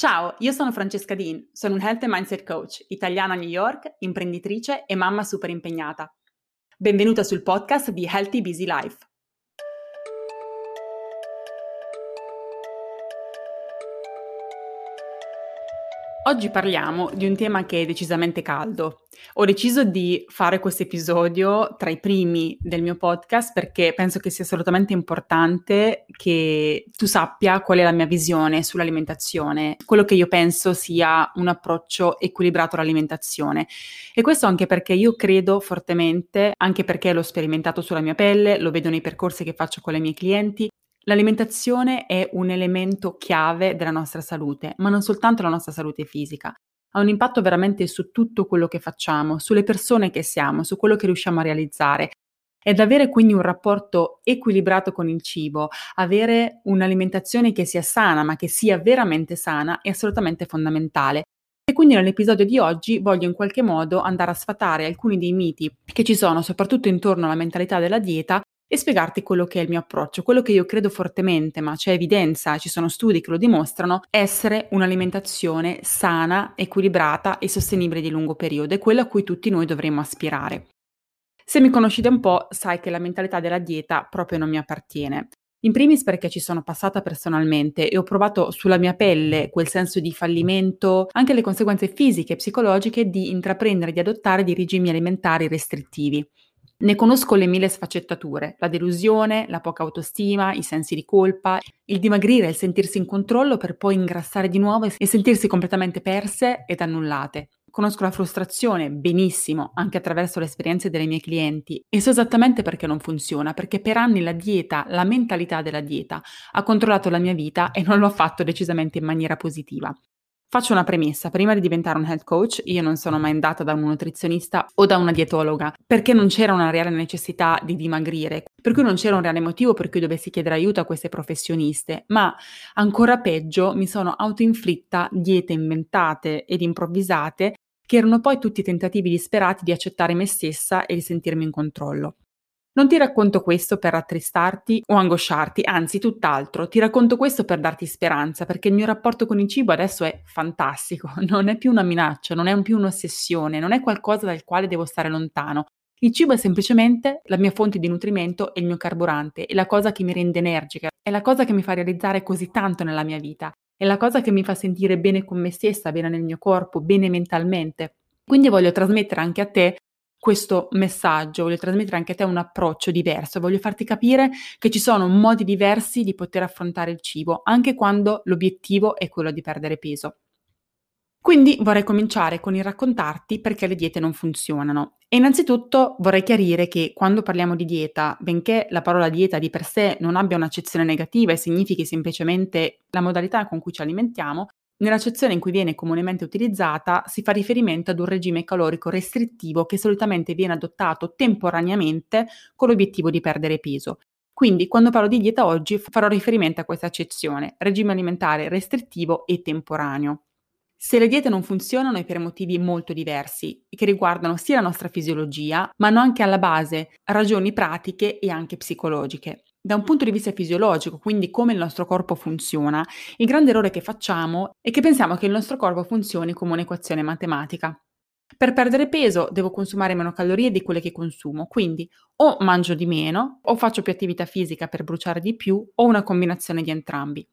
Ciao, io sono Francesca Dean, sono un Health and Mindset Coach, italiana a New York, imprenditrice e mamma super impegnata. Benvenuta sul podcast di Healthy Busy Life. Oggi parliamo di un tema che è decisamente caldo. Ho deciso di fare questo episodio tra i primi del mio podcast perché penso che sia assolutamente importante che tu sappia qual è la mia visione sull'alimentazione, quello che io penso sia un approccio equilibrato all'alimentazione. E questo anche perché io credo fortemente, anche perché l'ho sperimentato sulla mia pelle, lo vedo nei percorsi che faccio con le mie clienti, L'alimentazione è un elemento chiave della nostra salute, ma non soltanto la nostra salute fisica. Ha un impatto veramente su tutto quello che facciamo, sulle persone che siamo, su quello che riusciamo a realizzare. Ed avere quindi un rapporto equilibrato con il cibo, avere un'alimentazione che sia sana, ma che sia veramente sana, è assolutamente fondamentale. E quindi nell'episodio di oggi voglio in qualche modo andare a sfatare alcuni dei miti che ci sono, soprattutto intorno alla mentalità della dieta, e spiegarti quello che è il mio approccio, quello che io credo fortemente, ma c'è evidenza, ci sono studi che lo dimostrano, essere un'alimentazione sana, equilibrata e sostenibile di lungo periodo, è quello a cui tutti noi dovremmo aspirare. Se mi conosci da un po', sai che la mentalità della dieta proprio non mi appartiene. In primis perché ci sono passata personalmente e ho provato sulla mia pelle quel senso di fallimento, anche le conseguenze fisiche e psicologiche di intraprendere e di adottare dei regimi alimentari restrittivi. Ne conosco le mille sfaccettature, la delusione, la poca autostima, i sensi di colpa, il dimagrire, il sentirsi in controllo per poi ingrassare di nuovo e sentirsi completamente perse ed annullate. Conosco la frustrazione benissimo, anche attraverso le esperienze delle mie clienti, e so esattamente perché non funziona, perché per anni la dieta, la mentalità della dieta, ha controllato la mia vita e non lo ha fatto decisamente in maniera positiva. Faccio una premessa, prima di diventare un health coach io non sono mai andata da un nutrizionista o da una dietologa perché non c'era una reale necessità di dimagrire, per cui non c'era un reale motivo per cui dovessi chiedere aiuto a queste professioniste, ma ancora peggio mi sono autoinflitta diete inventate ed improvvisate che erano poi tutti tentativi disperati di accettare me stessa e di sentirmi in controllo. Non ti racconto questo per rattristarti o angosciarti, anzi tutt'altro, ti racconto questo per darti speranza, perché il mio rapporto con il cibo adesso è fantastico, non è più una minaccia, non è più un'ossessione, non è qualcosa dal quale devo stare lontano. Il cibo è semplicemente la mia fonte di nutrimento e il mio carburante, è la cosa che mi rende energica, è la cosa che mi fa realizzare così tanto nella mia vita, è la cosa che mi fa sentire bene con me stessa, bene nel mio corpo, bene mentalmente. Quindi voglio trasmettere anche a te questo messaggio, voglio trasmettere anche a te un approccio diverso, voglio farti capire che ci sono modi diversi di poter affrontare il cibo, anche quando l'obiettivo è quello di perdere peso. Quindi vorrei cominciare con il raccontarti perché le diete non funzionano. E innanzitutto vorrei chiarire che quando parliamo di dieta, benché la parola dieta di per sé non abbia un'accezione negativa e significhi semplicemente la modalità con cui ci alimentiamo, Nell'accezione in cui viene comunemente utilizzata si fa riferimento ad un regime calorico restrittivo che solitamente viene adottato temporaneamente con l'obiettivo di perdere peso. Quindi quando parlo di dieta oggi farò riferimento a questa accezione, regime alimentare restrittivo e temporaneo. Se le diete non funzionano è per motivi molto diversi, che riguardano sia la nostra fisiologia, ma hanno anche alla base ragioni pratiche e anche psicologiche. Da un punto di vista fisiologico, quindi come il nostro corpo funziona, il grande errore che facciamo è che pensiamo che il nostro corpo funzioni come un'equazione matematica. Per perdere peso devo consumare meno calorie di quelle che consumo, quindi o mangio di meno, o faccio più attività fisica per bruciare di più, o una combinazione di entrambi.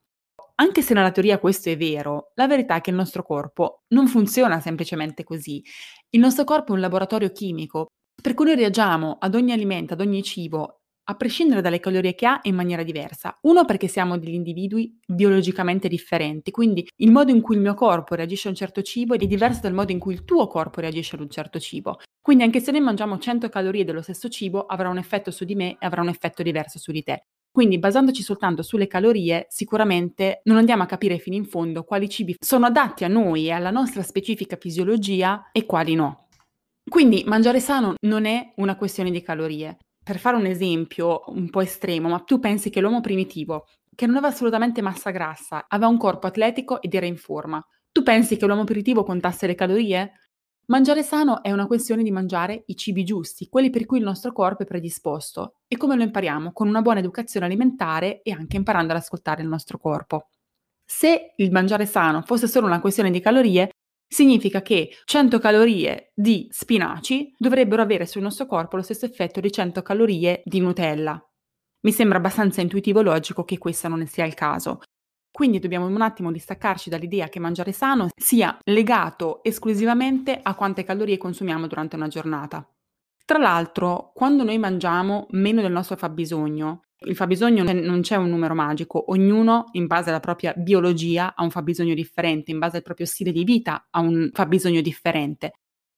Anche se nella teoria questo è vero, la verità è che il nostro corpo non funziona semplicemente così. Il nostro corpo è un laboratorio chimico, per cui noi reagiamo ad ogni alimento, ad ogni cibo a prescindere dalle calorie che ha in maniera diversa. Uno perché siamo degli individui biologicamente differenti, quindi il modo in cui il mio corpo reagisce a un certo cibo è diverso dal modo in cui il tuo corpo reagisce ad un certo cibo. Quindi anche se noi mangiamo 100 calorie dello stesso cibo, avrà un effetto su di me e avrà un effetto diverso su di te. Quindi basandoci soltanto sulle calorie, sicuramente non andiamo a capire fino in fondo quali cibi sono adatti a noi e alla nostra specifica fisiologia e quali no. Quindi mangiare sano non è una questione di calorie, per fare un esempio un po' estremo, ma tu pensi che l'uomo primitivo, che non aveva assolutamente massa grassa, aveva un corpo atletico ed era in forma, tu pensi che l'uomo primitivo contasse le calorie? Mangiare sano è una questione di mangiare i cibi giusti, quelli per cui il nostro corpo è predisposto. E come lo impariamo? Con una buona educazione alimentare e anche imparando ad ascoltare il nostro corpo. Se il mangiare sano fosse solo una questione di calorie, significa che 100 calorie di spinaci dovrebbero avere sul nostro corpo lo stesso effetto di 100 calorie di Nutella. Mi sembra abbastanza intuitivo e logico che questo non sia il caso. Quindi dobbiamo un attimo distaccarci dall'idea che mangiare sano sia legato esclusivamente a quante calorie consumiamo durante una giornata. Tra l'altro, quando noi mangiamo meno del nostro fabbisogno, il fabbisogno non c'è un numero magico, ognuno in base alla propria biologia ha un fabbisogno differente, in base al proprio stile di vita ha un fabbisogno differente.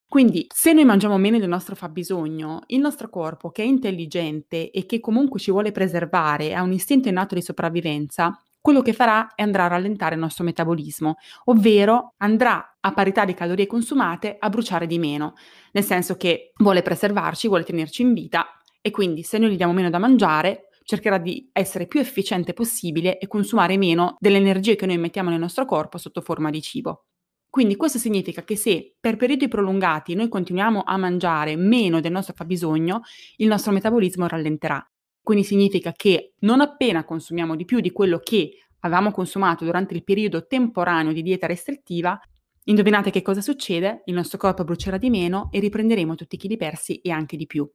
Quindi, se noi mangiamo meno del nostro fabbisogno, il nostro corpo, che è intelligente e che comunque ci vuole preservare, ha un istinto innato di sopravvivenza, quello che farà è andrà a rallentare il nostro metabolismo, ovvero andrà a parità di calorie consumate a bruciare di meno, nel senso che vuole preservarci, vuole tenerci in vita e quindi se noi gli diamo meno da mangiare, cercherà di essere più efficiente possibile e consumare meno delle energie che noi mettiamo nel nostro corpo sotto forma di cibo. Quindi questo significa che se per periodi prolungati noi continuiamo a mangiare meno del nostro fabbisogno, il nostro metabolismo rallenterà. Quindi significa che non appena consumiamo di più di quello che avevamo consumato durante il periodo temporaneo di dieta restrittiva, indovinate che cosa succede? Il nostro corpo brucerà di meno e riprenderemo tutti i chili persi e anche di più.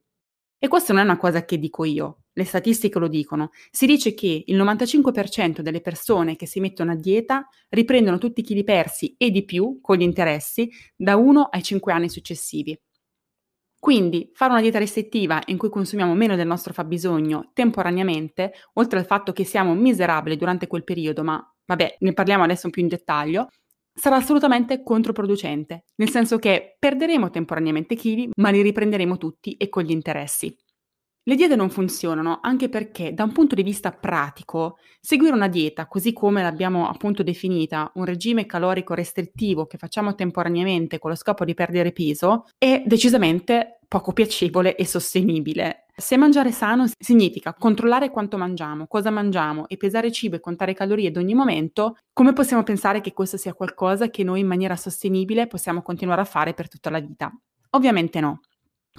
E questa non è una cosa che dico io, le statistiche lo dicono. Si dice che il 95% delle persone che si mettono a dieta riprendono tutti i chili persi e di più con gli interessi da 1 ai 5 anni successivi. Quindi fare una dieta restrittiva in cui consumiamo meno del nostro fabbisogno temporaneamente, oltre al fatto che siamo miserabili durante quel periodo, ma vabbè, ne parliamo adesso più in dettaglio, sarà assolutamente controproducente, nel senso che perderemo temporaneamente chili, ma li riprenderemo tutti e con gli interessi. Le diete non funzionano anche perché da un punto di vista pratico, seguire una dieta così come l'abbiamo appunto definita, un regime calorico restrittivo che facciamo temporaneamente con lo scopo di perdere peso, è decisamente poco piacevole e sostenibile. Se mangiare sano significa controllare quanto mangiamo, cosa mangiamo e pesare cibo e contare calorie ad ogni momento, come possiamo pensare che questo sia qualcosa che noi in maniera sostenibile possiamo continuare a fare per tutta la vita? Ovviamente no.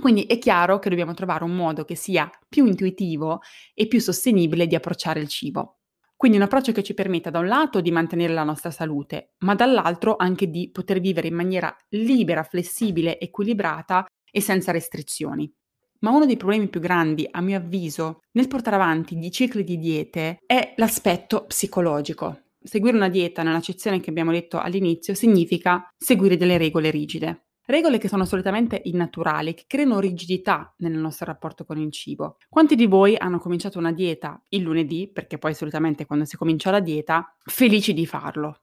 Quindi è chiaro che dobbiamo trovare un modo che sia più intuitivo e più sostenibile di approcciare il cibo. Quindi un approccio che ci permetta da un lato di mantenere la nostra salute, ma dall'altro anche di poter vivere in maniera libera, flessibile, equilibrata e senza restrizioni. Ma uno dei problemi più grandi, a mio avviso, nel portare avanti i cicli di diete è l'aspetto psicologico. Seguire una dieta, nell'accezione che abbiamo detto all'inizio, significa seguire delle regole rigide. Regole che sono solitamente innaturali, che creano rigidità nel nostro rapporto con il cibo. Quanti di voi hanno cominciato una dieta il lunedì, perché poi solitamente quando si comincia la dieta, felici di farlo?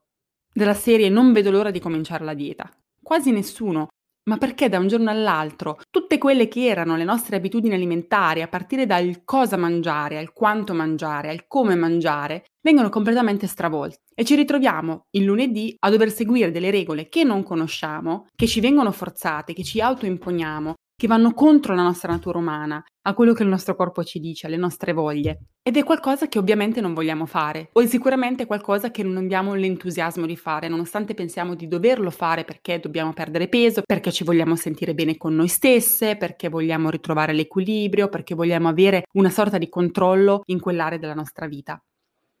Della serie non vedo l'ora di cominciare la dieta. Quasi nessuno, ma perché da un giorno all'altro tutte quelle che erano le nostre abitudini alimentari, a partire dal cosa mangiare, al quanto mangiare, al come mangiare, vengono completamente stravolte. E ci ritroviamo il lunedì a dover seguire delle regole che non conosciamo, che ci vengono forzate, che ci autoimponiamo, che vanno contro la nostra natura umana, a quello che il nostro corpo ci dice, alle nostre voglie. Ed è qualcosa che ovviamente non vogliamo fare, o è sicuramente qualcosa che non abbiamo l'entusiasmo di fare, nonostante pensiamo di doverlo fare perché dobbiamo perdere peso, perché ci vogliamo sentire bene con noi stesse, perché vogliamo ritrovare l'equilibrio, perché vogliamo avere una sorta di controllo in quell'area della nostra vita.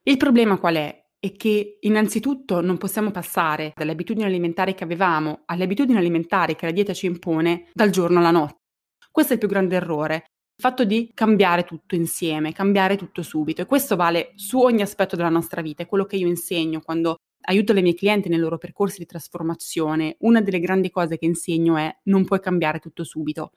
Il problema qual è? È che innanzitutto non possiamo passare dalle abitudini alimentari che avevamo alle abitudini alimentari che la dieta ci impone dal giorno alla notte. Questo è il più grande errore, il fatto di cambiare tutto insieme, cambiare tutto subito e questo vale su ogni aspetto della nostra vita, è quello che io insegno quando aiuto le mie clienti nei loro percorsi di trasformazione. Una delle grandi cose che insegno è non puoi cambiare tutto subito,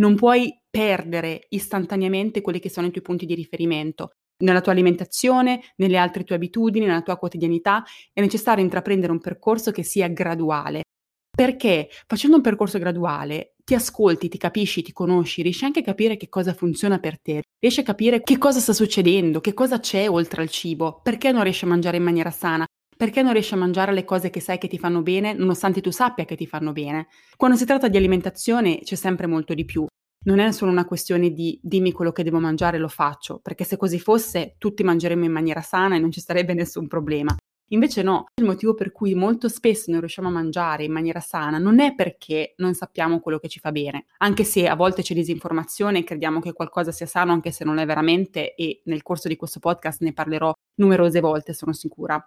non puoi perdere istantaneamente quelli che sono i tuoi punti di riferimento nella tua alimentazione, nelle altre tue abitudini, nella tua quotidianità, è necessario intraprendere un percorso che sia graduale. Perché facendo un percorso graduale ti ascolti, ti capisci, ti conosci, riesci anche a capire che cosa funziona per te, riesci a capire che cosa sta succedendo, che cosa c'è oltre al cibo, perché non riesci a mangiare in maniera sana, perché non riesci a mangiare le cose che sai che ti fanno bene, nonostante tu sappia che ti fanno bene. Quando si tratta di alimentazione c'è sempre molto di più non è solo una questione di dimmi quello che devo mangiare e lo faccio, perché se così fosse tutti mangeremmo in maniera sana e non ci sarebbe nessun problema. Invece no, il motivo per cui molto spesso non riusciamo a mangiare in maniera sana non è perché non sappiamo quello che ci fa bene, anche se a volte c'è disinformazione e crediamo che qualcosa sia sano anche se non è veramente e nel corso di questo podcast ne parlerò numerose volte, sono sicura.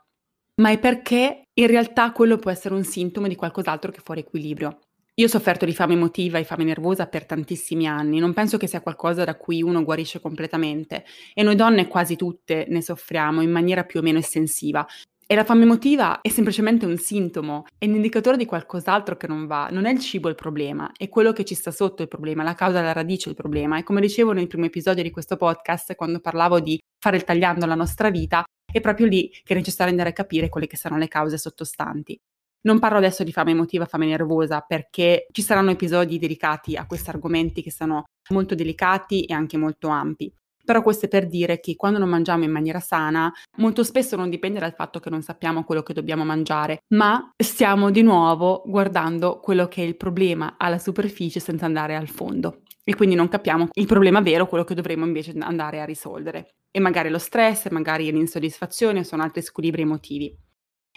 ma è perché in realtà quello può essere un sintomo di qualcos'altro che è fuori equilibrio. Io ho sofferto di fame emotiva e fame nervosa per tantissimi anni, non penso che sia qualcosa da cui uno guarisce completamente e noi donne quasi tutte ne soffriamo in maniera più o meno estensiva. E la fame emotiva è semplicemente un sintomo, è un indicatore di qualcos'altro che non va. Non è il cibo il problema, è quello che ci sta sotto il problema, la causa la radice il problema. E come dicevo nel primo episodio di questo podcast, quando parlavo di fare il tagliando alla nostra vita, è proprio lì che è necessario andare a capire quelle che sono le cause sottostanti. Non parlo adesso di fame emotiva, fame nervosa, perché ci saranno episodi dedicati a questi argomenti che sono molto delicati e anche molto ampi. Però questo è per dire che quando non mangiamo in maniera sana, molto spesso non dipende dal fatto che non sappiamo quello che dobbiamo mangiare, ma stiamo di nuovo guardando quello che è il problema alla superficie senza andare al fondo. E quindi non capiamo il problema vero, quello che dovremmo invece andare a risolvere. E magari lo stress, magari l'insoddisfazione, sono altri squilibri emotivi.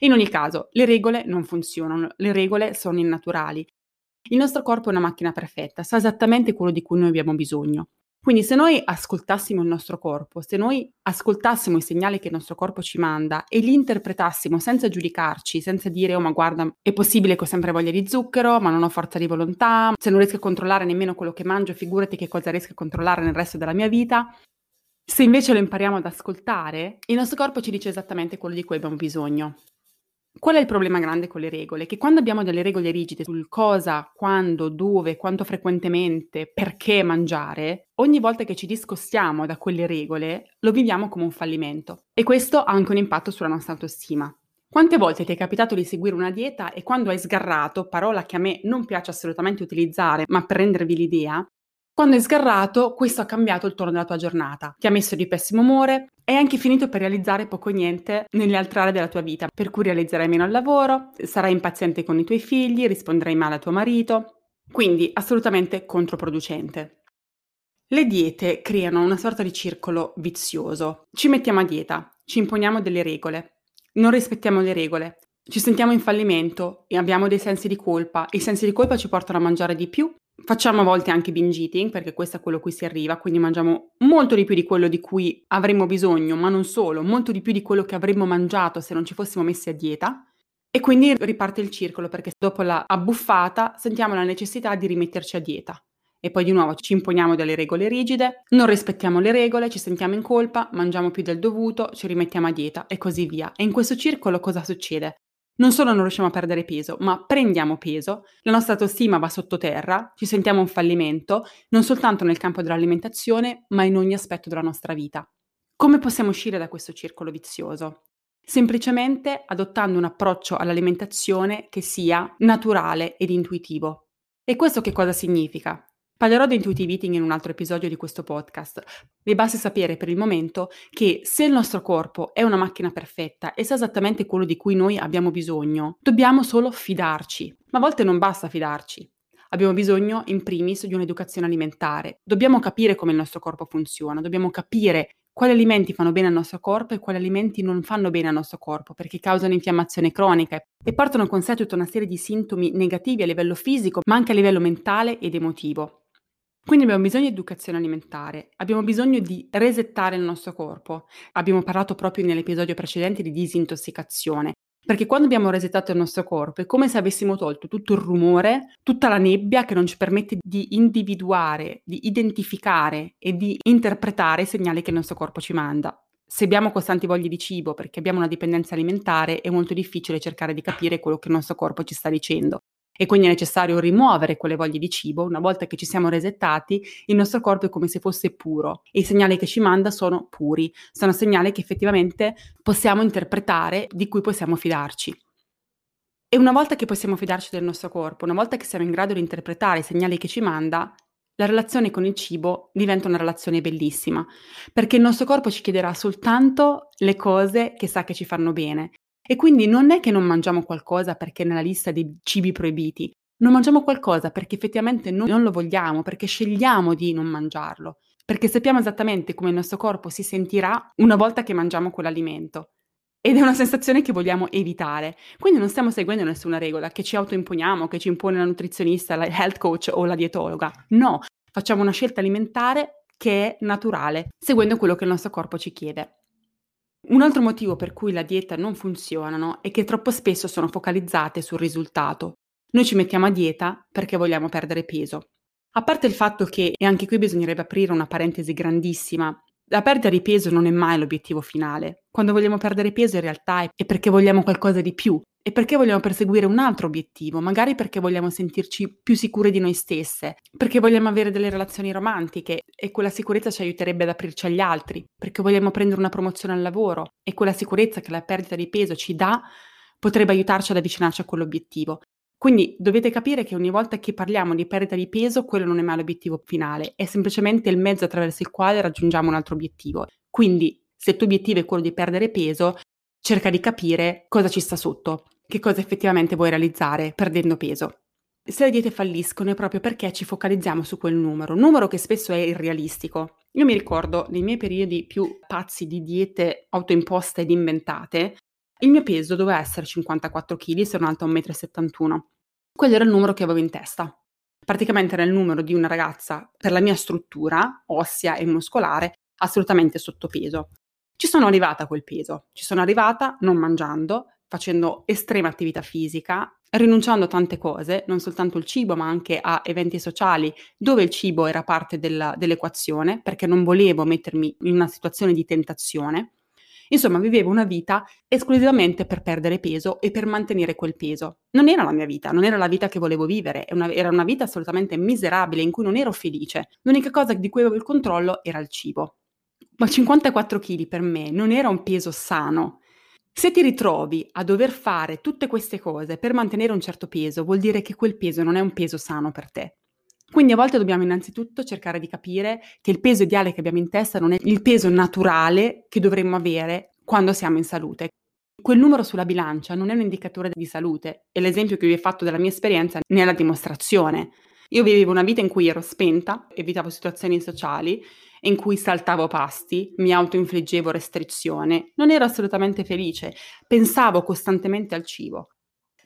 In ogni caso, le regole non funzionano, le regole sono innaturali. Il nostro corpo è una macchina perfetta, sa esattamente quello di cui noi abbiamo bisogno. Quindi se noi ascoltassimo il nostro corpo, se noi ascoltassimo i segnali che il nostro corpo ci manda e li interpretassimo senza giudicarci, senza dire oh ma guarda è possibile che ho sempre voglia di zucchero, ma non ho forza di volontà, se non riesco a controllare nemmeno quello che mangio, figurati che cosa riesco a controllare nel resto della mia vita. Se invece lo impariamo ad ascoltare, il nostro corpo ci dice esattamente quello di cui abbiamo bisogno. Qual è il problema grande con le regole? Che quando abbiamo delle regole rigide sul cosa, quando, dove, quanto frequentemente, perché mangiare, ogni volta che ci discostiamo da quelle regole lo viviamo come un fallimento. E questo ha anche un impatto sulla nostra autostima. Quante volte ti è capitato di seguire una dieta e quando hai sgarrato, parola che a me non piace assolutamente utilizzare, ma per rendervi l'idea, quando hai sgarrato, questo ha cambiato il tono della tua giornata, ti ha messo di pessimo umore, è anche finito per realizzare poco o niente nelle altre aree della tua vita, per cui realizzerai meno al lavoro, sarai impaziente con i tuoi figli, risponderai male a tuo marito, quindi assolutamente controproducente. Le diete creano una sorta di circolo vizioso. Ci mettiamo a dieta, ci imponiamo delle regole, non rispettiamo le regole, ci sentiamo in fallimento e abbiamo dei sensi di colpa. I sensi di colpa ci portano a mangiare di più Facciamo a volte anche binge eating, perché questo è quello a cui si arriva, quindi mangiamo molto di più di quello di cui avremmo bisogno, ma non solo, molto di più di quello che avremmo mangiato se non ci fossimo messi a dieta. E quindi riparte il circolo, perché dopo la abbuffata sentiamo la necessità di rimetterci a dieta. E poi di nuovo ci imponiamo delle regole rigide, non rispettiamo le regole, ci sentiamo in colpa, mangiamo più del dovuto, ci rimettiamo a dieta e così via. E in questo circolo cosa succede? Non solo non riusciamo a perdere peso, ma prendiamo peso, la nostra autostima va sottoterra, ci sentiamo un fallimento, non soltanto nel campo dell'alimentazione, ma in ogni aspetto della nostra vita. Come possiamo uscire da questo circolo vizioso? Semplicemente adottando un approccio all'alimentazione che sia naturale ed intuitivo. E questo che cosa significa? Parlerò di intuitive eating in un altro episodio di questo podcast. Vi basta sapere per il momento che se il nostro corpo è una macchina perfetta e sa esattamente quello di cui noi abbiamo bisogno, dobbiamo solo fidarci. Ma a volte non basta fidarci. Abbiamo bisogno, in primis, di un'educazione alimentare. Dobbiamo capire come il nostro corpo funziona, dobbiamo capire quali alimenti fanno bene al nostro corpo e quali alimenti non fanno bene al nostro corpo perché causano infiammazione cronica e portano con sé tutta una serie di sintomi negativi a livello fisico, ma anche a livello mentale ed emotivo. Quindi abbiamo bisogno di educazione alimentare, abbiamo bisogno di resettare il nostro corpo. Abbiamo parlato proprio nell'episodio precedente di disintossicazione, perché quando abbiamo resettato il nostro corpo è come se avessimo tolto tutto il rumore, tutta la nebbia che non ci permette di individuare, di identificare e di interpretare i segnali che il nostro corpo ci manda. Se abbiamo costanti voglie di cibo perché abbiamo una dipendenza alimentare, è molto difficile cercare di capire quello che il nostro corpo ci sta dicendo e quindi è necessario rimuovere quelle voglie di cibo. Una volta che ci siamo resettati, il nostro corpo è come se fosse puro e i segnali che ci manda sono puri, sono segnali che effettivamente possiamo interpretare, di cui possiamo fidarci. E una volta che possiamo fidarci del nostro corpo, una volta che siamo in grado di interpretare i segnali che ci manda, la relazione con il cibo diventa una relazione bellissima, perché il nostro corpo ci chiederà soltanto le cose che sa che ci fanno bene e quindi non è che non mangiamo qualcosa perché è nella lista dei cibi proibiti, non mangiamo qualcosa perché effettivamente non, non lo vogliamo, perché scegliamo di non mangiarlo, perché sappiamo esattamente come il nostro corpo si sentirà una volta che mangiamo quell'alimento. Ed è una sensazione che vogliamo evitare. Quindi non stiamo seguendo nessuna regola che ci autoimponiamo, che ci impone la nutrizionista, la health coach o la dietologa. No, facciamo una scelta alimentare che è naturale, seguendo quello che il nostro corpo ci chiede. Un altro motivo per cui la dieta non funzionano è che troppo spesso sono focalizzate sul risultato. Noi ci mettiamo a dieta perché vogliamo perdere peso. A parte il fatto che, e anche qui bisognerebbe aprire una parentesi grandissima, la perdita di peso non è mai l'obiettivo finale. Quando vogliamo perdere peso in realtà è perché vogliamo qualcosa di più. E perché vogliamo perseguire un altro obiettivo, magari perché vogliamo sentirci più sicure di noi stesse, perché vogliamo avere delle relazioni romantiche? E quella sicurezza ci aiuterebbe ad aprirci agli altri, perché vogliamo prendere una promozione al lavoro? E quella sicurezza che la perdita di peso ci dà potrebbe aiutarci ad avvicinarci a quell'obiettivo. Quindi dovete capire che ogni volta che parliamo di perdita di peso, quello non è mai l'obiettivo finale, è semplicemente il mezzo attraverso il quale raggiungiamo un altro obiettivo. Quindi, se il tuo obiettivo è quello di perdere peso, cerca di capire cosa ci sta sotto, che cosa effettivamente vuoi realizzare perdendo peso. Se le diete falliscono è proprio perché ci focalizziamo su quel numero, numero che spesso è irrealistico. Io mi ricordo nei miei periodi più pazzi di diete autoimposte ed inventate, il mio peso doveva essere 54 kg, sono alta 1,71 m. Quello era il numero che avevo in testa. Praticamente era il numero di una ragazza per la mia struttura ossea e muscolare assolutamente sottopeso. Ci sono arrivata a quel peso, ci sono arrivata non mangiando, facendo estrema attività fisica, rinunciando a tante cose, non soltanto il cibo, ma anche a eventi sociali dove il cibo era parte della, dell'equazione, perché non volevo mettermi in una situazione di tentazione. Insomma, vivevo una vita esclusivamente per perdere peso e per mantenere quel peso. Non era la mia vita, non era la vita che volevo vivere, era una vita assolutamente miserabile in cui non ero felice. L'unica cosa di cui avevo il controllo era il cibo. Ma 54 kg per me non era un peso sano. Se ti ritrovi a dover fare tutte queste cose per mantenere un certo peso, vuol dire che quel peso non è un peso sano per te. Quindi a volte dobbiamo innanzitutto cercare di capire che il peso ideale che abbiamo in testa non è il peso naturale che dovremmo avere quando siamo in salute. Quel numero sulla bilancia non è un indicatore di salute e l'esempio che vi ho fatto della mia esperienza ne è la dimostrazione. Io vivevo una vita in cui ero spenta, evitavo situazioni sociali, in cui saltavo pasti, mi autoinfliggevo restrizione, non ero assolutamente felice, pensavo costantemente al cibo.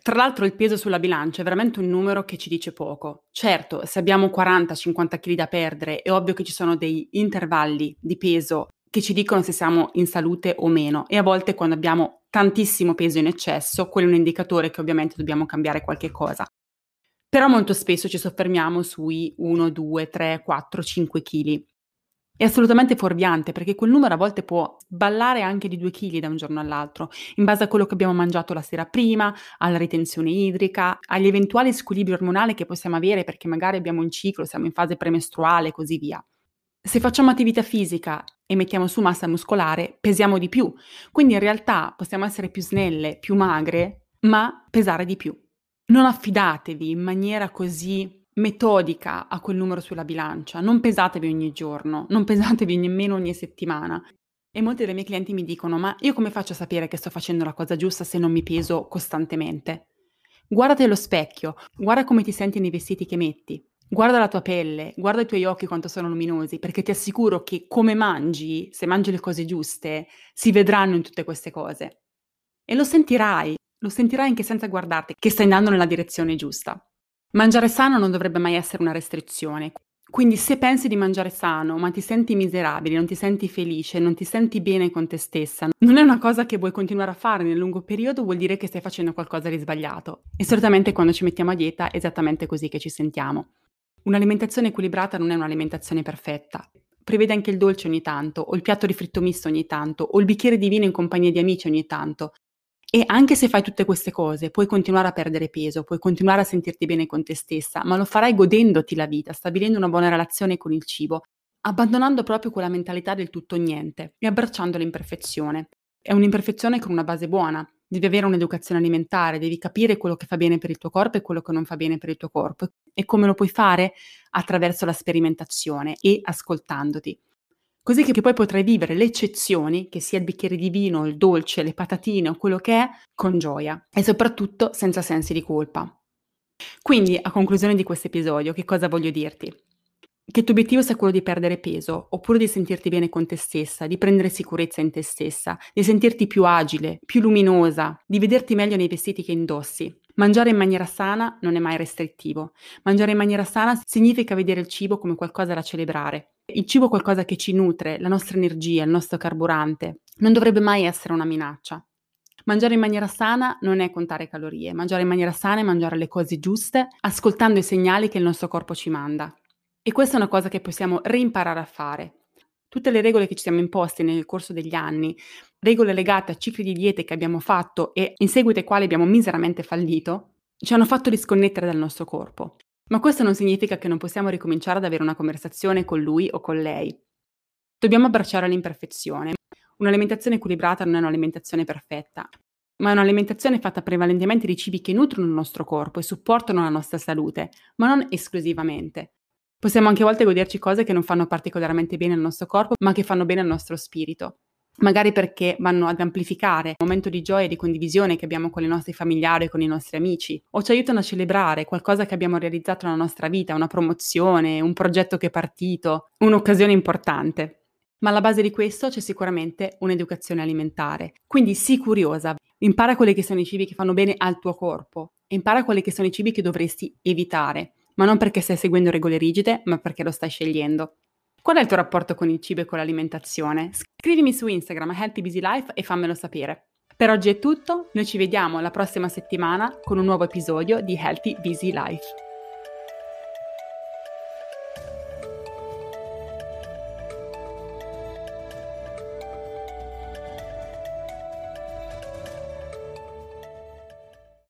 Tra l'altro il peso sulla bilancia è veramente un numero che ci dice poco. Certo, se abbiamo 40-50 kg da perdere, è ovvio che ci sono dei intervalli di peso che ci dicono se siamo in salute o meno e a volte quando abbiamo tantissimo peso in eccesso, quello è un indicatore che ovviamente dobbiamo cambiare qualche cosa. Però molto spesso ci soffermiamo sui 1, 2, 3, 4, 5 kg è assolutamente fuorviante perché quel numero a volte può ballare anche di 2 kg da un giorno all'altro, in base a quello che abbiamo mangiato la sera prima, alla ritenzione idrica, agli eventuali squilibri ormonali che possiamo avere perché magari abbiamo un ciclo, siamo in fase premestruale e così via. Se facciamo attività fisica e mettiamo su massa muscolare, pesiamo di più. Quindi in realtà possiamo essere più snelle, più magre, ma pesare di più. Non affidatevi in maniera così metodica a quel numero sulla bilancia, non pesatevi ogni giorno, non pesatevi nemmeno ogni settimana. E molti dei miei clienti mi dicono: Ma io come faccio a sapere che sto facendo la cosa giusta se non mi peso costantemente? Guardati allo specchio, guarda come ti senti nei vestiti che metti, guarda la tua pelle, guarda i tuoi occhi quanto sono luminosi, perché ti assicuro che come mangi, se mangi le cose giuste, si vedranno in tutte queste cose. E lo sentirai, lo sentirai anche senza guardarti, che stai andando nella direzione giusta. Mangiare sano non dovrebbe mai essere una restrizione. Quindi se pensi di mangiare sano, ma ti senti miserabile, non ti senti felice, non ti senti bene con te stessa, non è una cosa che vuoi continuare a fare nel lungo periodo, vuol dire che stai facendo qualcosa di sbagliato. E solitamente quando ci mettiamo a dieta è esattamente così che ci sentiamo. Un'alimentazione equilibrata non è un'alimentazione perfetta. Prevede anche il dolce ogni tanto, o il piatto di fritto misto ogni tanto, o il bicchiere di vino in compagnia di amici ogni tanto. E anche se fai tutte queste cose, puoi continuare a perdere peso, puoi continuare a sentirti bene con te stessa, ma lo farai godendoti la vita, stabilendo una buona relazione con il cibo, abbandonando proprio quella mentalità del tutto niente e abbracciando l'imperfezione. È un'imperfezione con una base buona, devi avere un'educazione alimentare, devi capire quello che fa bene per il tuo corpo e quello che non fa bene per il tuo corpo. E come lo puoi fare? Attraverso la sperimentazione e ascoltandoti così che poi potrai vivere le eccezioni, che sia il bicchiere di vino, il dolce, le patatine o quello che è, con gioia e soprattutto senza sensi di colpa. Quindi, a conclusione di questo episodio, che cosa voglio dirti? Che il tuo obiettivo sia quello di perdere peso, oppure di sentirti bene con te stessa, di prendere sicurezza in te stessa, di sentirti più agile, più luminosa, di vederti meglio nei vestiti che indossi. Mangiare in maniera sana non è mai restrittivo. Mangiare in maniera sana significa vedere il cibo come qualcosa da celebrare, Il cibo è qualcosa che ci nutre, la nostra energia, il nostro carburante. Non dovrebbe mai essere una minaccia. Mangiare in maniera sana non è contare calorie, mangiare in maniera sana è mangiare le cose giuste, ascoltando i segnali che il nostro corpo ci manda. E questa è una cosa che possiamo reimparare a fare. Tutte le regole che ci siamo imposte nel corso degli anni, regole legate a cicli di diete che abbiamo fatto e in seguito ai quali abbiamo miseramente fallito, ci hanno fatto disconnettere dal nostro corpo. Ma questo non significa che non possiamo ricominciare ad avere una conversazione con lui o con lei. Dobbiamo abbracciare l'imperfezione. Un'alimentazione equilibrata non è un'alimentazione perfetta, ma è un'alimentazione fatta prevalentemente di cibi che nutrono il nostro corpo e supportano la nostra salute, ma non esclusivamente. Possiamo anche a volte goderci cose che non fanno particolarmente bene al nostro corpo, ma che fanno bene al nostro spirito. Magari perché vanno ad amplificare il momento di gioia e di condivisione che abbiamo con i nostri familiari con i nostri amici, o ci aiutano a celebrare qualcosa che abbiamo realizzato nella nostra vita, una promozione, un progetto che è partito, un'occasione importante. Ma alla base di questo c'è sicuramente un'educazione alimentare. Quindi sii curiosa, impara quelli che sono i cibi che fanno bene al tuo corpo e impara quelli che sono i cibi che dovresti evitare, ma non perché stai seguendo regole rigide, ma perché lo stai scegliendo. Qual è il tuo rapporto con il cibo e con l'alimentazione? Scrivimi su Instagram Healthy Busy Life e fammelo sapere. Per oggi è tutto, noi ci vediamo la prossima settimana con un nuovo episodio di Healthy Busy Life.